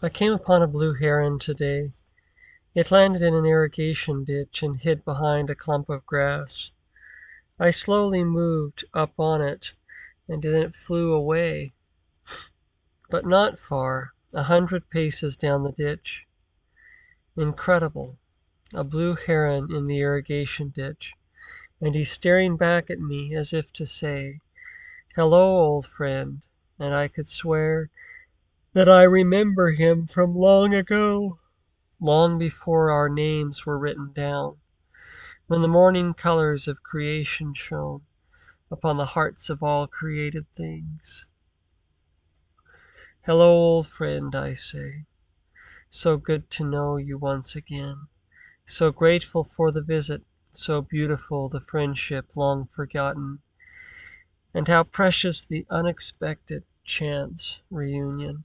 I came upon a blue heron to day. It landed in an irrigation ditch and hid behind a clump of grass. I slowly moved up on it, and then it flew away, but not far a hundred paces down the ditch. Incredible! A blue heron in the irrigation ditch, and he staring back at me as if to say, "Hello, old friend!" and I could swear that I remember him from long ago, long before our names were written down, when the morning colors of creation shone upon the hearts of all created things. Hello, old friend, I say. So good to know you once again. So grateful for the visit, so beautiful the friendship long forgotten, and how precious the unexpected chance reunion.